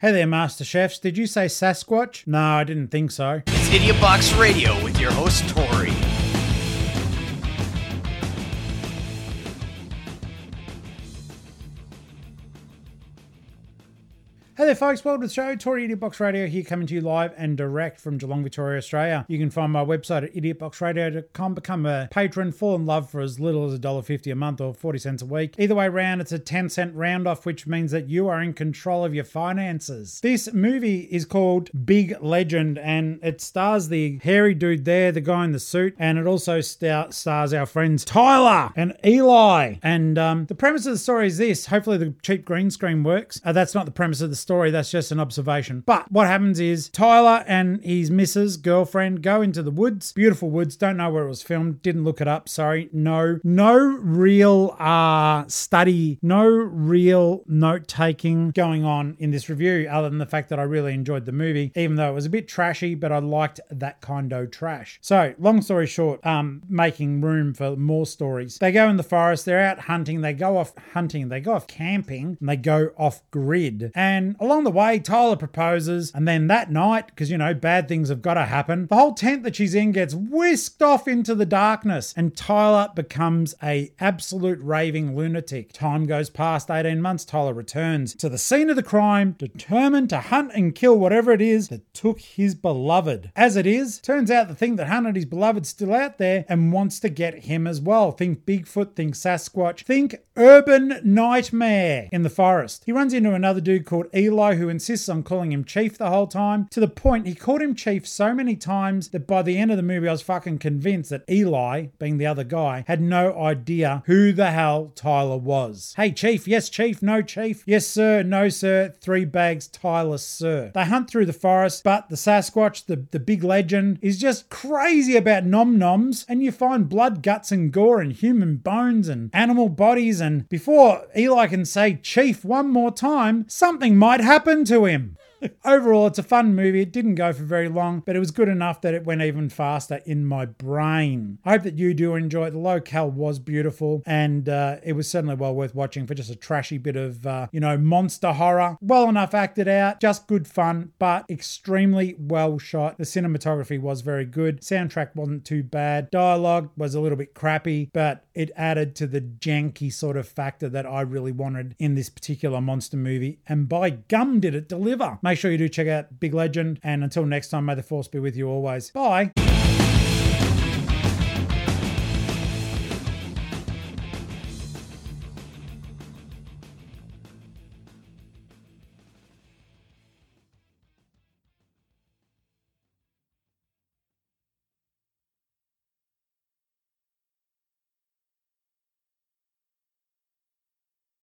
Hey there, Master Chefs. Did you say Sasquatch? No, I didn't think so. It's Idiot Box Radio with your host, Tori. Hey there, folks. Welcome to the show. Tory Idiot Box Radio here, coming to you live and direct from Geelong, Victoria, Australia. You can find my website at idiotboxradio.com. Become a patron, fall in love for as little as $1.50 a month or 40 cents a week. Either way round, it's a 10 cent round off, which means that you are in control of your finances. This movie is called Big Legend, and it stars the hairy dude there, the guy in the suit, and it also star- stars our friends Tyler and Eli. And um, the premise of the story is this hopefully, the cheap green screen works. Uh, that's not the premise of the story, that's just an observation. But what happens is Tyler and his missus, girlfriend, go into the woods, beautiful woods, don't know where it was filmed, didn't look it up, sorry. No, no real uh, study, no real note taking going on in this review, other than the fact that I really enjoyed the movie, even though it was a bit trashy, but I liked that kind of trash. So, long story short, um, making room for more stories. They go in the forest, they're out hunting, they go off hunting, they go off camping, and they go off grid. And along the way, Tyler proposes, and then that night, because you know, bad things have got to happen, the whole tent that she's in gets whisked off into the darkness, and Tyler becomes a absolute raving lunatic. Time goes past 18 months, Tyler returns to the scene of the crime, determined to hunt and kill whatever it is that took his beloved. As it is, turns out the thing that hunted his beloved's still out there and wants to get him as well. Think Bigfoot, think Sasquatch, think urban nightmare in the forest. He runs into another dude called Eli who insists on calling him Chief the whole time, to the point he called him Chief so many times that by the end of the movie, I was fucking convinced that Eli, being the other guy, had no idea who the hell Tyler was. Hey, Chief, yes, Chief, no, Chief, yes, sir, no, sir, three bags, Tyler, sir. They hunt through the forest, but the Sasquatch, the, the big legend, is just crazy about nom noms, and you find blood, guts, and gore, and human bones, and animal bodies, and before Eli can say Chief one more time, something might happen to him. Overall, it's a fun movie. It didn't go for very long, but it was good enough that it went even faster in my brain. I hope that you do enjoy it. The locale was beautiful, and uh, it was certainly well worth watching for just a trashy bit of, uh, you know, monster horror. Well enough acted out, just good fun, but extremely well shot. The cinematography was very good. Soundtrack wasn't too bad. Dialogue was a little bit crappy, but it added to the janky sort of factor that I really wanted in this particular monster movie. And by gum, did it deliver! Make sure you do check out Big Legend. And until next time, may the force be with you always. Bye.